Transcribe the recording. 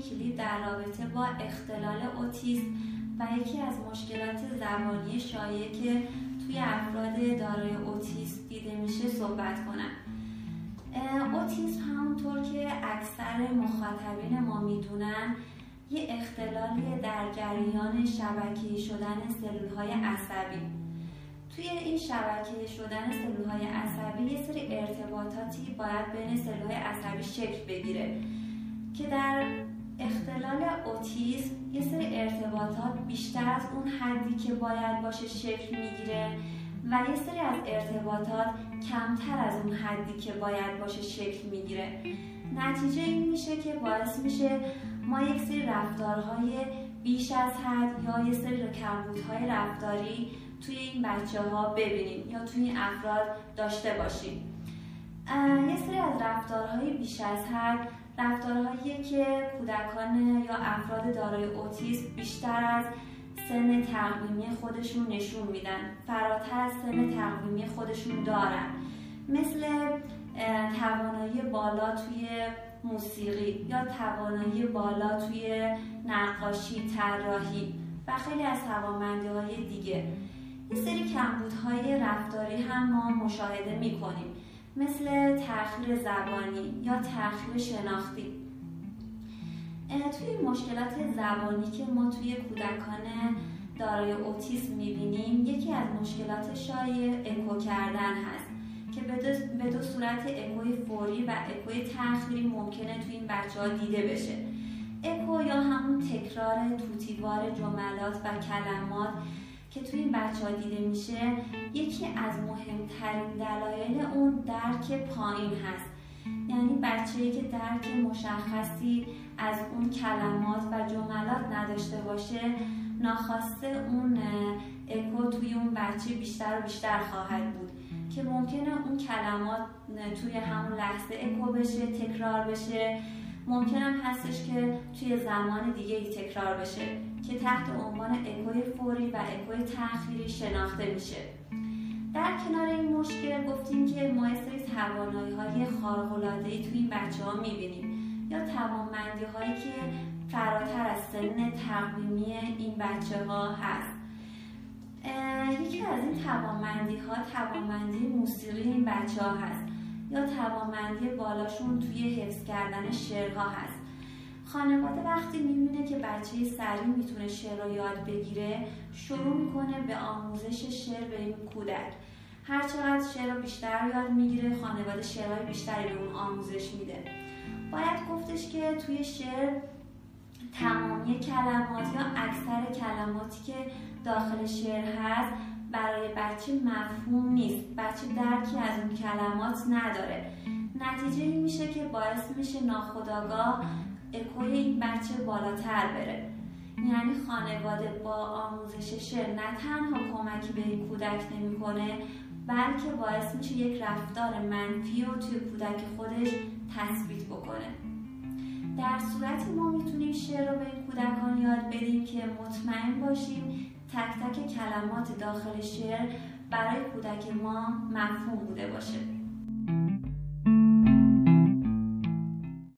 کلید در رابطه با اختلال اوتیسم و یکی از مشکلات زبانی شایع که توی افراد دارای اوتیسم دیده میشه صحبت کنم. اوتیسم همونطور که اکثر مخاطبین ما می‌دونن یه اختلالی در جریان شبکه‌ای شدن سلول های عصبی. توی این شبکه شدن سلول های عصبی یه سری ارتباطاتی باید بین سلول های عصبی شکل بگیره که در اوتیسم یه سری ارتباطات بیشتر از اون حدی که باید باشه شکل می‌گیره و یه سری از ارتباطات کمتر از اون حدی که باید باشه شکل می‌گیره. نتیجه این میشه که باعث میشه ما یک سری رفتارهای بیش از حد یا یه سری کمبودهای رفتاری توی این بچه ها ببینیم یا توی این افراد داشته باشیم. یه سری از رفتارهای بیش از حد رفتارهایی که کودکان یا افراد دارای اوتیسم بیشتر از سن تقویمی خودشون نشون میدن. فراتر از سن تقویمی خودشون دارن. مثل توانایی بالا توی موسیقی یا توانایی بالا توی نقاشی طراحی و خیلی از توانمندی های دیگه. یه سری کمبودهای رفتاری هم ما مشاهده می‌کنیم. مثل تأخیر زبانی یا تأخیر شناختی. توی مشکلات زبانی که ما توی کودکان دارای اوتیسم می‌بینیم یکی از مشکلات شایع اکو کردن هست که به دو, صورت اکوی فوری و اکوی تأخیری ممکنه توی این بچه ها دیده بشه. اکو یا همون تکرار توتیوار جملات و کلمات که توی این بچه ها دیده میشه یکی از مهمترین دلایل اون درک پایین هست. یعنی بچه که درک مشخصی از اون کلمات و جملات نداشته باشه ناخواسته اون اکو توی اون بچه بیشتر و بیشتر خواهد بود. که ممکنه اون کلمات توی همون لحظه اکو بشه تکرار بشه. ممکن هم هستش که توی زمان دیگه ای تکرار بشه که تحت عنوان اکوی فوری و اکوی تأخیری شناخته میشه. در کنار این مشکل گفتیم که ما سری توانایی های خارق توی این بچه ها می‌بینیم یا توانمندی هایی که فراتر از سن تقویمی این بچه ها هست یکی از این توانمندی ها توانمندی موسیقی این بچه ها هست. یا توانمندی بالاشون توی حفظ کردن شعرها هست. خانواده وقتی می‌بینه که بچه سریع می‌تونه شعر رو یاد بگیره شروع می‌کنه به آموزش شعر به این کودک. هر چقدر شعر رو بیشتر یاد می‌گیره خانواده شعرهای بیشتری به اون آموزش میده. باید گفتش که توی شعر تمامی کلمات یا اکثر کلماتی که داخل شعر هست برای بچه مفهوم نیست. بچه درکی از اون کلمات نداره. نتیجه این میشه که باعث میشه ناخداگاه اکوی این بچه بالاتر بره. یعنی خانواده با آموزش شعر نه تنها کمکی به این کودک نمی‌کنه بلکه باعث میشه یک رفتار منفی رو توی کودک خودش تثبیت بکنه. در صورتی ما می‌تونیم شعر رو به این کودکان یاد بدیم که مطمئن باشیم تک تک کلمات داخل شعر برای کودک ما مفهوم بوده باشه.